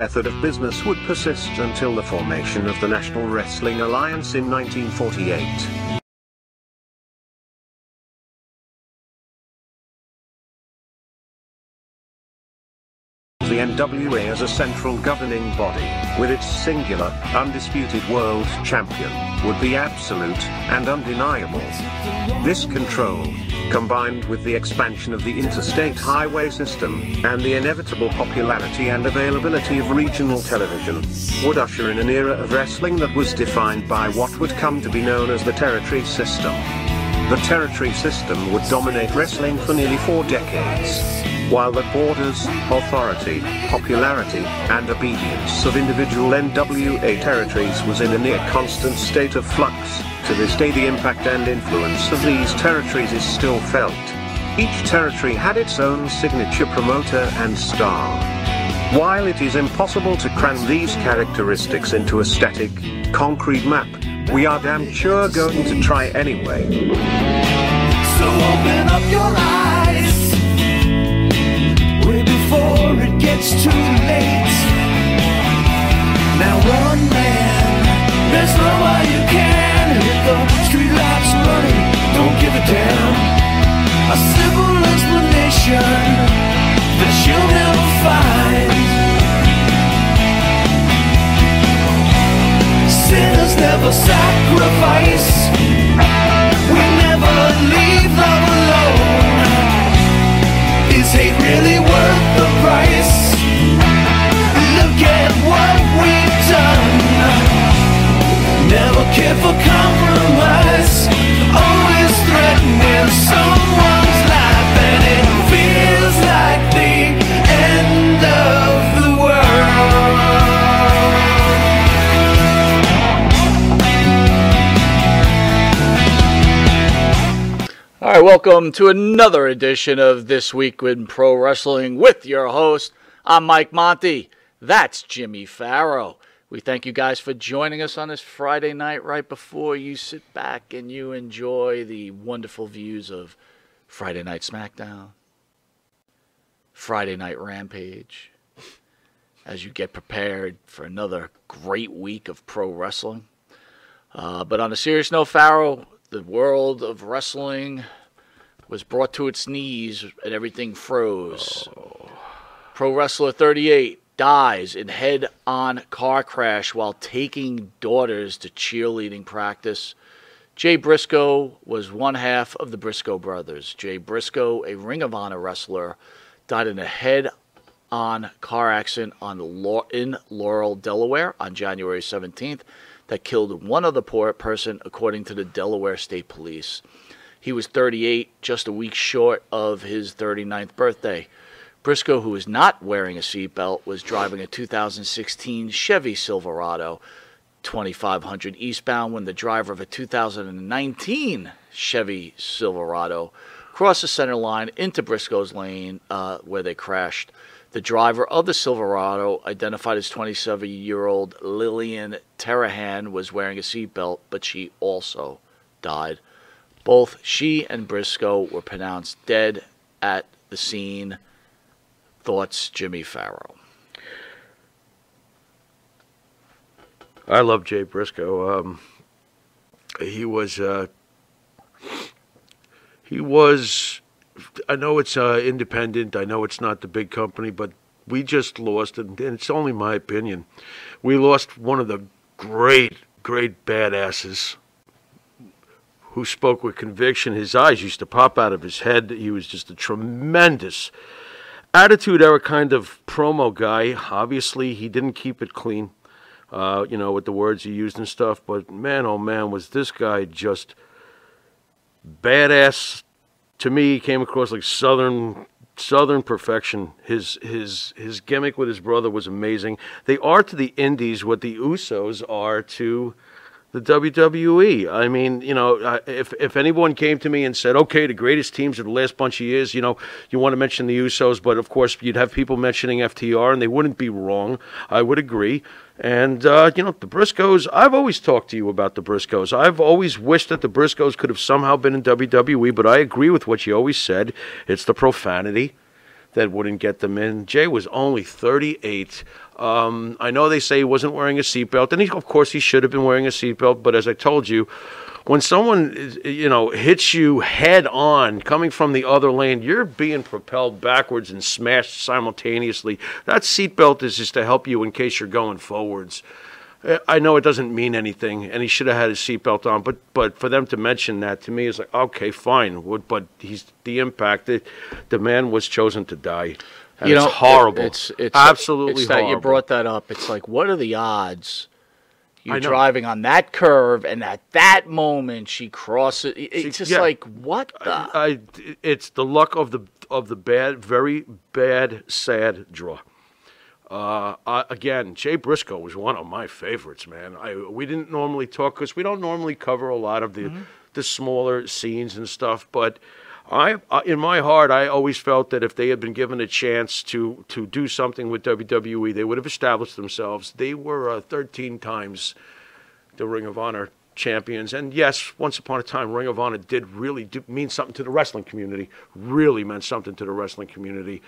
method of business would persist until the formation of the National Wrestling Alliance in 1948. NWA as a central governing body, with its singular, undisputed world champion, would be absolute and undeniable. This control, combined with the expansion of the interstate highway system, and the inevitable popularity and availability of regional television, would usher in an era of wrestling that was defined by what would come to be known as the territory system. The territory system would dominate wrestling for nearly four decades while the borders, authority, popularity, and obedience of individual NWA territories was in a near constant state of flux, to this day the impact and influence of these territories is still felt. Each territory had its own signature promoter and star. While it is impossible to cram these characteristics into a static, concrete map, we are damn sure going to try anyway. So open up your eyes before it gets too late. Now one man, there's no way you can hit the streetlights running. Don't give a damn. A simple explanation that you'll never find. Sinners never sacrifice. We never leave welcome to another edition of This Week in Pro Wrestling with your host. I'm Mike Monty. That's Jimmy Farrow. We thank you guys for joining us on this Friday night right before you sit back and you enjoy the wonderful views of Friday Night SmackDown, Friday Night Rampage, as you get prepared for another great week of pro wrestling. Uh, but on a serious note, Farrow, the world of wrestling was brought to its knees and everything froze. Pro Wrestler 38 dies in head on car crash while taking daughters to cheerleading practice. Jay Briscoe was one half of the Briscoe brothers. Jay Briscoe, a Ring of Honor wrestler, died in a head on car accident on Lau- in Laurel, Delaware on January 17th that killed one other poor person, according to the Delaware State Police. He was 38, just a week short of his 39th birthday. Briscoe, who was not wearing a seatbelt, was driving a 2016 Chevy Silverado 2500 eastbound when the driver of a 2019 Chevy Silverado crossed the center line into Briscoe's lane uh, where they crashed. The driver of the Silverado, identified as 27 year old Lillian Terrahan, was wearing a seatbelt, but she also died. Both she and Briscoe were pronounced dead at the scene. Thoughts, Jimmy Farrow. I love Jay Briscoe. Um, he was uh, he was. I know it's uh, independent. I know it's not the big company, but we just lost, and it's only my opinion. We lost one of the great, great badasses who spoke with conviction. His eyes used to pop out of his head. He was just a tremendous attitude era kind of promo guy. Obviously, he didn't keep it clean, uh, you know, with the words he used and stuff. But man, oh man, was this guy just badass? To me, he came across like southern southern perfection. His his his gimmick with his brother was amazing. They are to the Indies what the Usos are to the WWE. I mean, you know, uh, if if anyone came to me and said, "Okay, the greatest teams of the last bunch of years," you know, you want to mention the Usos, but of course, you'd have people mentioning FTR, and they wouldn't be wrong. I would agree. And uh, you know, the Briscoes. I've always talked to you about the Briscoes. I've always wished that the Briscoes could have somehow been in WWE, but I agree with what you always said. It's the profanity that wouldn't get them in. Jay was only 38. Um, I know they say he wasn't wearing a seatbelt, and he, of course he should have been wearing a seatbelt. But as I told you, when someone you know hits you head on coming from the other lane, you're being propelled backwards and smashed simultaneously. That seatbelt is just to help you in case you're going forwards. I know it doesn't mean anything, and he should have had his seatbelt on. But but for them to mention that to me is like okay, fine. But he's the impact. It, the man was chosen to die. You it's know, horrible. it- it's it's absolutely it's that you brought that up. It's like, what are the odds? You're driving on that curve, and at that moment she crosses. It's just yeah. like, what the? I, it's the luck of the of the bad, very bad, sad draw. Uh, uh, again, Jay Briscoe was one of my favorites, man. I we didn't normally talk because we don't normally cover a lot of the Mm-hmm. the smaller scenes and stuff, but. I, uh, in my heart, I always felt that if they had been given a chance to to do something with WWE, they would have established themselves. They were uh, 13 times the Ring of Honor champions. And yes, once upon a time, Ring of Honor did really do, mean something to the wrestling community. Really meant something to the wrestling community.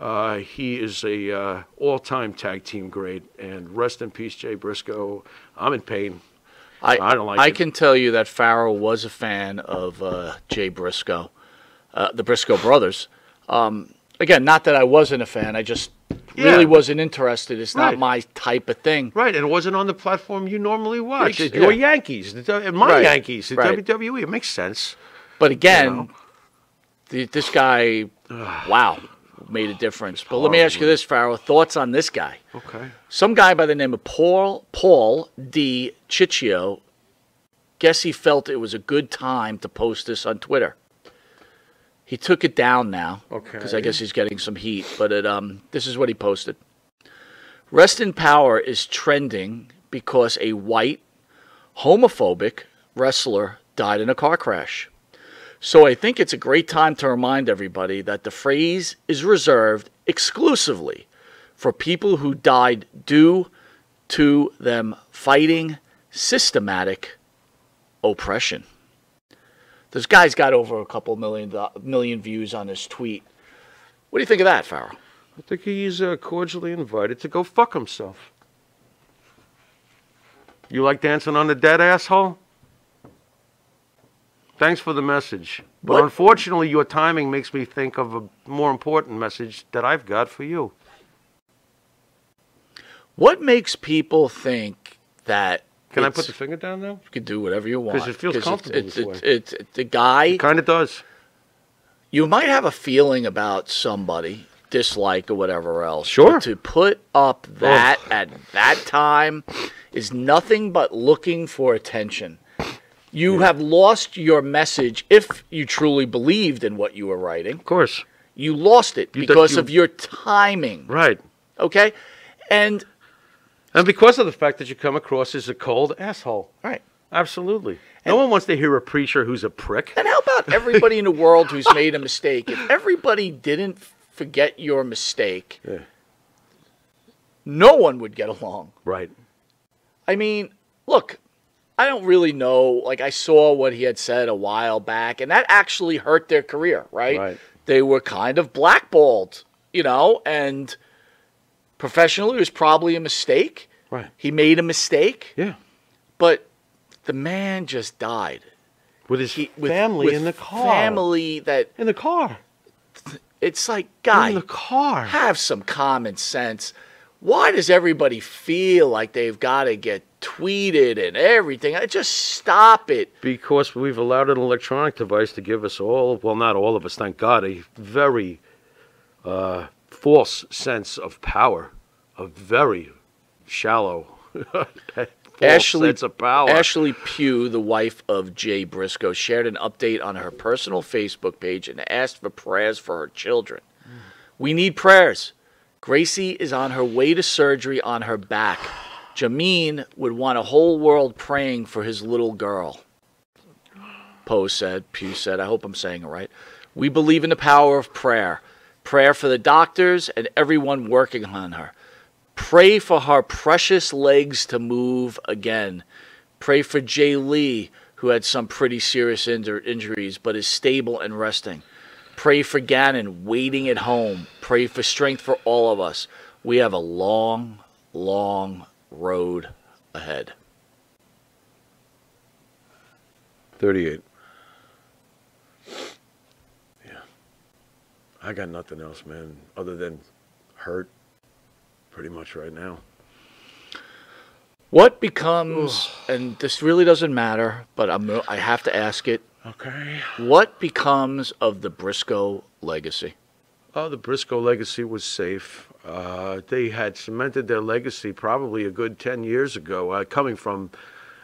Uh, he is a uh, all-time tag team great, and rest in peace, Jay Briscoe. I'm in pain. I, I don't like I it. can tell you that Farrell was a fan of uh, Jay Briscoe, uh, the Briscoe brothers. Um, again, not that I wasn't a fan. I just really wasn't interested. It's not my type of thing. Right, and it wasn't on the platform you normally watch. Your yeah. Yankees, the, my Right, Yankees, the right. WWE. It makes sense. But again, know? the, this guy, wow, made a difference. But let me ask you this, Farrell. Thoughts on this guy? Okay. Some guy by the name of Paul Paul D. Ciccio. Guess he felt it was a good time to post this on Twitter. He took it down now. Okay. Because I guess he's getting some heat. But it um this is what he posted. Rest in Power is trending because a white homophobic wrestler died in a car crash. So I think it's a great time to remind everybody that the phrase is reserved exclusively for people who died due to them fighting systematic oppression. This guy's got over a couple million views on his tweet. What do you think of that, Farrell? I think he's uh, cordially invited to go fuck himself. You like dancing on the dead asshole? Thanks for the message. But What- unfortunately, your timing makes me think of a more important message that I've got for you. What makes people think that Can I put the finger down now? you can do whatever you want because it feels comfortable It's, this it's, way. it's, it's the guy. Kind of does. you might have a feeling about somebody, dislike or whatever else. Sure. to put up oh. that at that time is nothing but looking for attention. You have lost your message if you truly believed in what you were writing. Of course. You lost it You- because you- of your timing. Right. Okay? And And because of the fact that you come across as a cold asshole. right. Absolutely. No one wants to hear a preacher who's a prick. And how about everybody in the world who's made a mistake? If everybody didn't forget your mistake, Yeah. no one would get along. Right. I mean, look, I don't really know. Like, I saw what he had said a while back, and that actually hurt their career, right? Right. They were kind of blackballed, you know, and professionally, it was probably a mistake. Right. He made a mistake, Yeah. but the man just died. With his He, with, family with in the car. Family that In the car. it's like, guy, in the car. have some common sense. Why does everybody feel like they've got to get tweeted and everything? I Just stop it. Because we've allowed an electronic device to give us all, well, not all of us, thank God, a very uh, false sense of power, a very shallow false Ashley, sense of power. Ashley Pugh, the wife of Jay Briscoe, shared an update on her personal Facebook page and asked for prayers for her children. We need prayers. Gracie is on her way to surgery on her back. Jamin would want a whole world praying for his little girl. Poe said, Pugh said, I hope I'm saying it right. We believe in the power of prayer. Prayer for the doctors and everyone working on her. Pray for her precious legs to move again. Pray for Jay Lee, who had some pretty serious injur- injuries but is stable and resting. Pray for Gannon waiting at home. Pray for strength for all of us. We have a long, long road ahead. 38. Yeah. I got nothing else, man, other than hurt pretty much right now. What becomes, and this really doesn't matter, but I'm, I have to ask it. Okay. What becomes of the Briscoe legacy? Oh, the Briscoe legacy was safe. Uh, they had cemented their legacy probably a good 10 years ago, uh, coming from,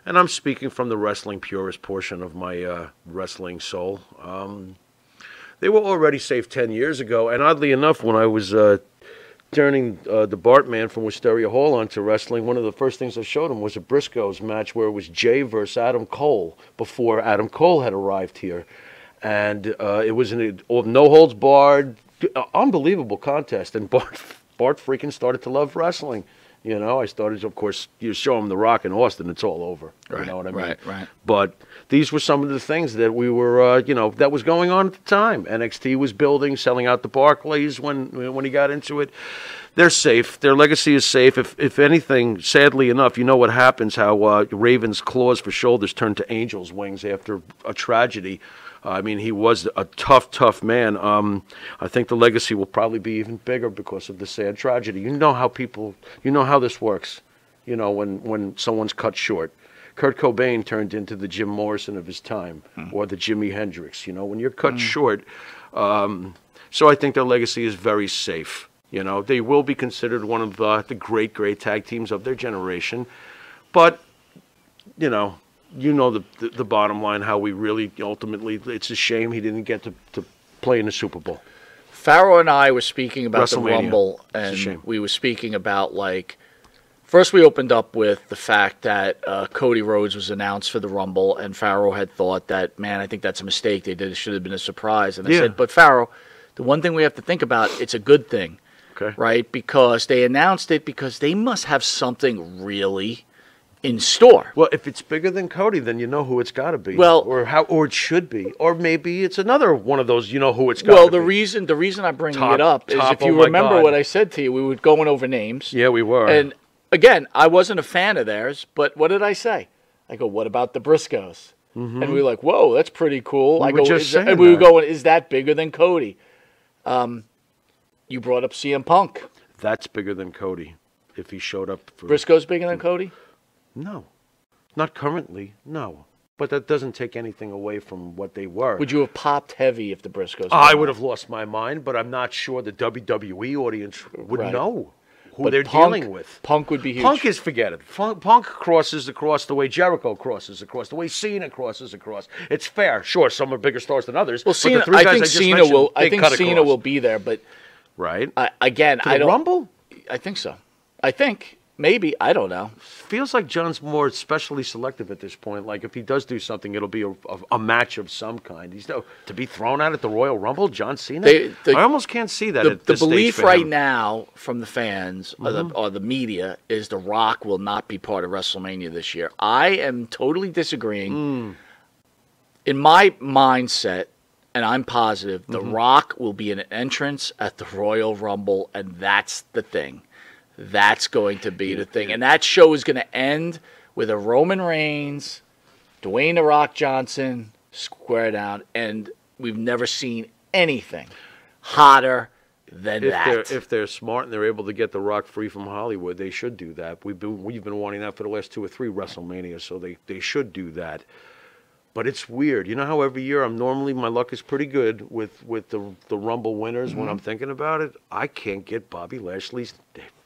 and I'm speaking from the wrestling purist portion of my uh, wrestling soul. Um, they were already safe 10 years ago, and oddly enough, when I was uh, turning uh, the Bartman from Wisteria Hall onto wrestling, one of the first things I showed him was a Briscoes match where it was Jay versus Adam Cole before Adam Cole had arrived here. And uh, it was an no holds barred, uh, unbelievable contest. And Bart, Bart freaking started to love wrestling. You know, I started, of course, you show them The Rock in Austin, it's all over. Right, you know what I mean? right, right. But these were some of the things that we were, uh, you know, that was going on at the time. NXT was building, selling out the Barclays when when he got into it. They're safe. Their legacy is safe. If if anything, sadly enough, you know what happens? How uh, Raven's claws for shoulders turn to angels' wings after a tragedy. I mean, he was a tough, tough man. Um, I think the legacy will probably be even bigger because of the sad tragedy. You know how people, you know how this works. You know when when someone's cut short. Kurt Cobain turned into the Jim Morrison of his time, or the Jimi Hendrix. You know, when you're cut short. Um, so I think their legacy is very safe. You know, they will be considered one of the, the great, great tag teams of their generation. But, you know, you know the, the the bottom line. How we really ultimately, it's a shame he didn't get to, to play in the Super Bowl. Farrell and I were speaking about the Rumble, and we were speaking about like. First, we opened up with the fact that uh, Cody Rhodes was announced for the Rumble, and Farrell had thought that, man, I think that's a mistake. They did it should have been a surprise. And I Yeah. said, but Farrell, the one thing we have to think about, it's a good thing, Okay. right? Because they announced it because they must have something really in store. Well, if it's bigger than Cody, then you know who it's got to be. Well- or how, or it should be, or maybe it's another one of those. You know who it's got. To be. Well, the be. reason the reason I'm bringing Top- it up is top, if you oh remember what I said to you, we were going over names. Yeah, we were. And again, I wasn't a fan of theirs, but what did I say? I go, what about the Briscoes? And we were like, whoa, that's pretty cool. I Mm-hmm. were go, just is that- and we were that. going, is that bigger than Cody? Um, you brought up CM Punk. That's bigger than Cody. If he showed up for Briscoe's bigger than Cody? No, not currently. No, but that doesn't take anything away from what they were. Would you have popped heavy if the Briscoes? I would have lost my mind, but I'm not sure the WWE audience would Right. know who But they're Punk- dealing with. Punk would be huge. Punk is forget it. Punk crosses across the way Jericho crosses across, the way Cena crosses across. It's fair, sure. Some are bigger stars than others. well, Cena, I think just Cena will. I think Cena across. will be there, but right. I, again, I the don't. Rumble I think so. I think maybe I don't know. feels like John's more especially selective at this point. Like if he does do something, it'll be a, a, a match of some kind. He's no to be thrown out at the Royal Rumble. John Cena. They- the- I almost can't see that. the, at the belief right now from the fans or, Mm-hmm. the, or the media is The Rock will not be part of WrestleMania this year. I am totally disagreeing. Mm. In my mindset, and I'm positive, The Mm-hmm. Rock will be an entrance at the Royal Rumble, and that's the thing. That's going to be the thing. And that show is going to end with a Roman Reigns, Dwayne The Rock Johnson, square down, and we've never seen anything hotter than If that. they're if they're smart and they're able to get the Rock free from Hollywood, they should do that. We've been we've been wanting that for the last two or three WrestleManias, so they they should do that. But it's weird. You know how every year I'm normally my luck is pretty good with with the the Rumble winners Mm-hmm. when I'm thinking about it. I can't get Bobby Lashley's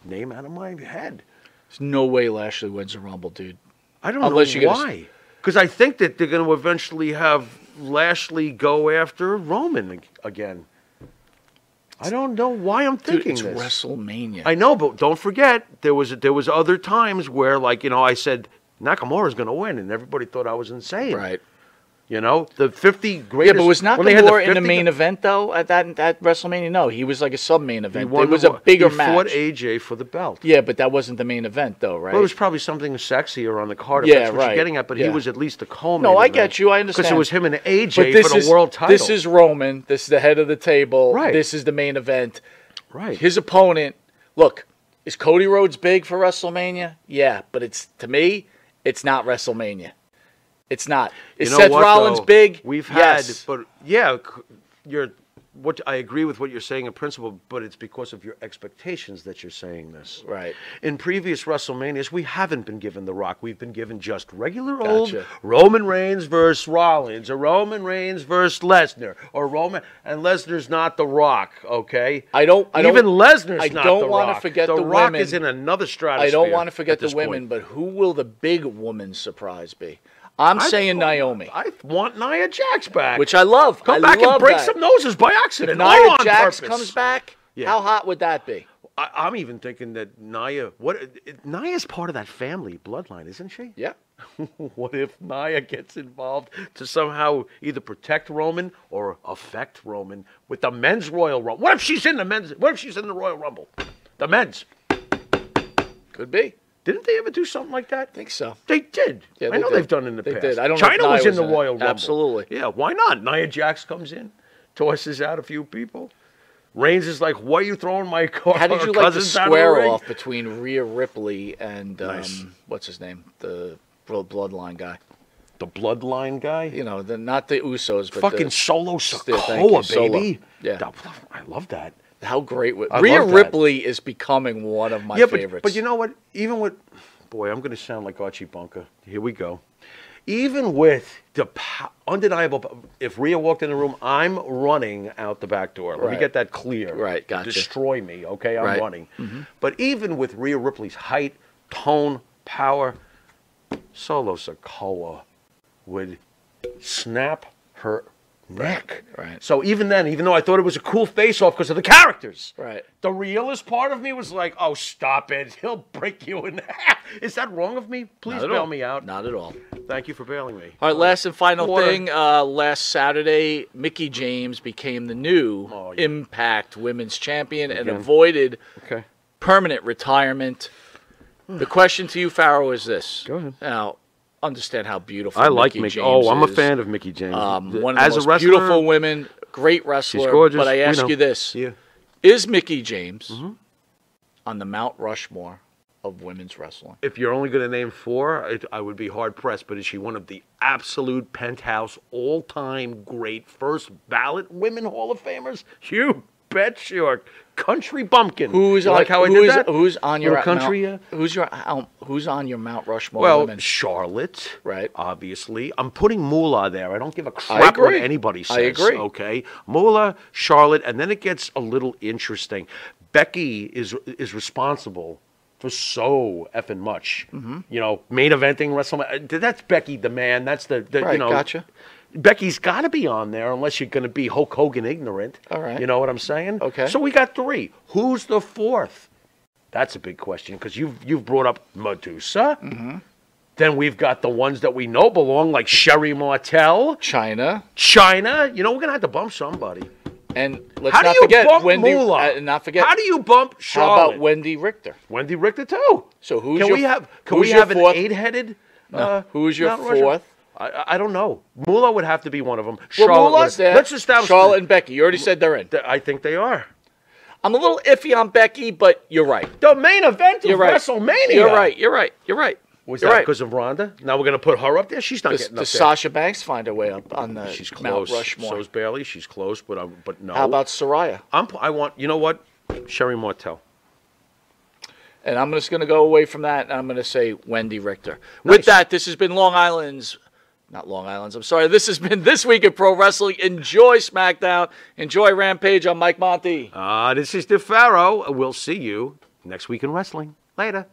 name out of my head. There's no way Lashley wins a Rumble, dude. I don't Unless know you get a s- why. Because I think that they're going to eventually have Lashley go after Roman again. I don't know why I'm Dude, thinking it's this. WrestleMania. I know, but don't forget there was there was other times where like you know I said Nakamura's going to win, and everybody thought I was insane. right. You know the 50 Yeah, greatest. but was they had Nakamura in the 50 main event though at that at WrestleMania? No, he was like a sub main event. It was the- a bigger he match. fought AJ for the belt. yeah, but that wasn't the main event though, right? Well, it was probably something sexier on the card. Yeah, that's what right. you're getting at. But he was at least the co-main. no, I get you. I understand Because it was him and AJ but this for the is, world title. This is Roman. This is the head of the table. Right. This is the main event. Right. His opponent, look, is Cody Rhodes big for WrestleMania? Yeah, but it's to me, it's not WrestleMania. It's not. Is You know Seth what, Rollins though? big? We've had, Yes. but yeah, you're. What I agree with what you're saying in principle, but it's because of your expectations that you're saying this. Right. In previous WrestleManias, we haven't been given The Rock. We've been given just regular old Roman Reigns versus Rollins, or Roman Reigns versus Lesnar, or Roman and Lesnar's not The Rock. Okay. I don't- I Even don't- Lesnar's I not don't The wanna Rock. forget the the Rock women. is in another stratosphere. I don't want to forget the women, point. but who will the big woman surprise be? I'm I saying thought- Naomi, I want Nia Jax back. which I love. Come I back and break that. some noses by accident. If. Nia on Jax purpose. comes back, Yeah. how hot would that be? I, I'm even thinking that Nia, what Nia's part of that family bloodline, isn't she? Yeah. what if Nia gets involved to somehow either protect Roman or affect Roman with the men's Royal Rumble? What if she's in the men's? What if she's in the Royal Rumble? The men's. Could be. Didn't they ever do something like that? I think so. They did. Yeah, I know did. they've done in the They past. did. I don't Chyna was in the. Royal Rumble. Absolutely. Yeah, why not? Nia Jax comes in, tosses out a few people. Reigns is like, "Why are you throwing my car?" How did you like the square ring?" off between Rhea Ripley and um, Nice. what's his name, the Bloodline guy? The bloodline guy. You know, the not the Usos, but the Fucking the, Solo Sikoa, Solo. baby. Yeah. I love that. How great was I Rhea. Ripley is becoming one of my yeah, but, favorites. but you know what? Even with, boy, I'm going to sound like Archie Bunker. Here we go. Even with the undeniable, if Rhea walked in the room, I'm running out the back door. Let me get that clear. Right, gotcha. Destroy me, okay? I'm Right. Mm-hmm. running. But even with Rhea Ripley's height, tone, power, Solo Sikoa would snap her neck. right. So even then, even though I thought it was a cool face-off because of the characters, Right. the realist part of me was like, "Oh, stop it! He'll break you in half." Is that wrong of me? Please bail all. me out. Not at all. Thank you for bailing me. All right, last and final Water. thing. Uh, last Saturday, Mickie James became the new Oh, yeah. Impact Women's Champion and avoided Okay. permanent retirement. The question to you, Farrow, is this. Go ahead. Now, understand how beautiful I like Mickie Mickie. James Oh, I'm a is. fan of Mickie James. Um, The- one of the As most a wrestler, beautiful women, great wrestler. She's gorgeous. But I we ask know. you this: Yeah. Is Mickie James Mm-hmm. on the Mount Rushmore of women's wrestling? If you're only going to name four, it, I would be hard pressed. But is she one of the absolute penthouse, all-time great first ballot women Hall of Famers? You bet your country bumpkin. Who's on? like how I did is- that? Who's on your Little country? Mount, Who's your um, Who's on your Mount Rushmore Well, women? Charlotte, Right. Obviously, I'm putting Moolah there. I don't give a crap what anybody says. I agree. Okay, Moolah, Charlotte, and then it gets a little interesting. Becky is is responsible for so effing much. Mm-hmm. You know, main eventing WrestleMania. That's Becky, the man. That's the, the Right, you know. gotcha. Becky's got to be on there unless you're going to be Hulk Hogan ignorant. All right. You know what I'm saying? Okay. So we got three. Who's the fourth? That's a big question because you've you've brought up Medusa. Mm-hmm. Then we've got the ones that we know belong, like Sherri Martel, Chyna, Chyna. You know, we're gonna have to bump somebody. And let's How do not you forget bump Wendi. Moolah? Uh, not forget. How do you bump Charlotte? How about Wendi Richter? Wendi Richter too? So who's can your- we have? Can we have an eight-headed? No. uh, Who's your fourth? I- I, don't know. Moolah would have to be one of them. Well, Charlotte Moolah's there. Let's establish. Charlotte and Becky. You already said they're in. I think they are. I'm a little iffy on Becky, but you're right. The main event of You're right. WrestleMania. You're right. You're right. You're right. Was you're that right. because of Ronda? Now we're going to put her up there. She's not Does, getting does there. Sasha Banks find her way up on the She's Mount close. Rushmore? So's Bayley. She's close, but but no. How about Saraya? I'm, I want. You know what? Sherri Martel. And I'm just going to go away from that, and I'm going to say Wendi Richter. With that, this has been Long Island's, not Long Island's, I'm sorry. This has been This Week in Pro Wrestling. Enjoy SmackDown. Enjoy Rampage on Mike Monty. Ah, this is the Pharaoh. We'll see you next week in wrestling. Later.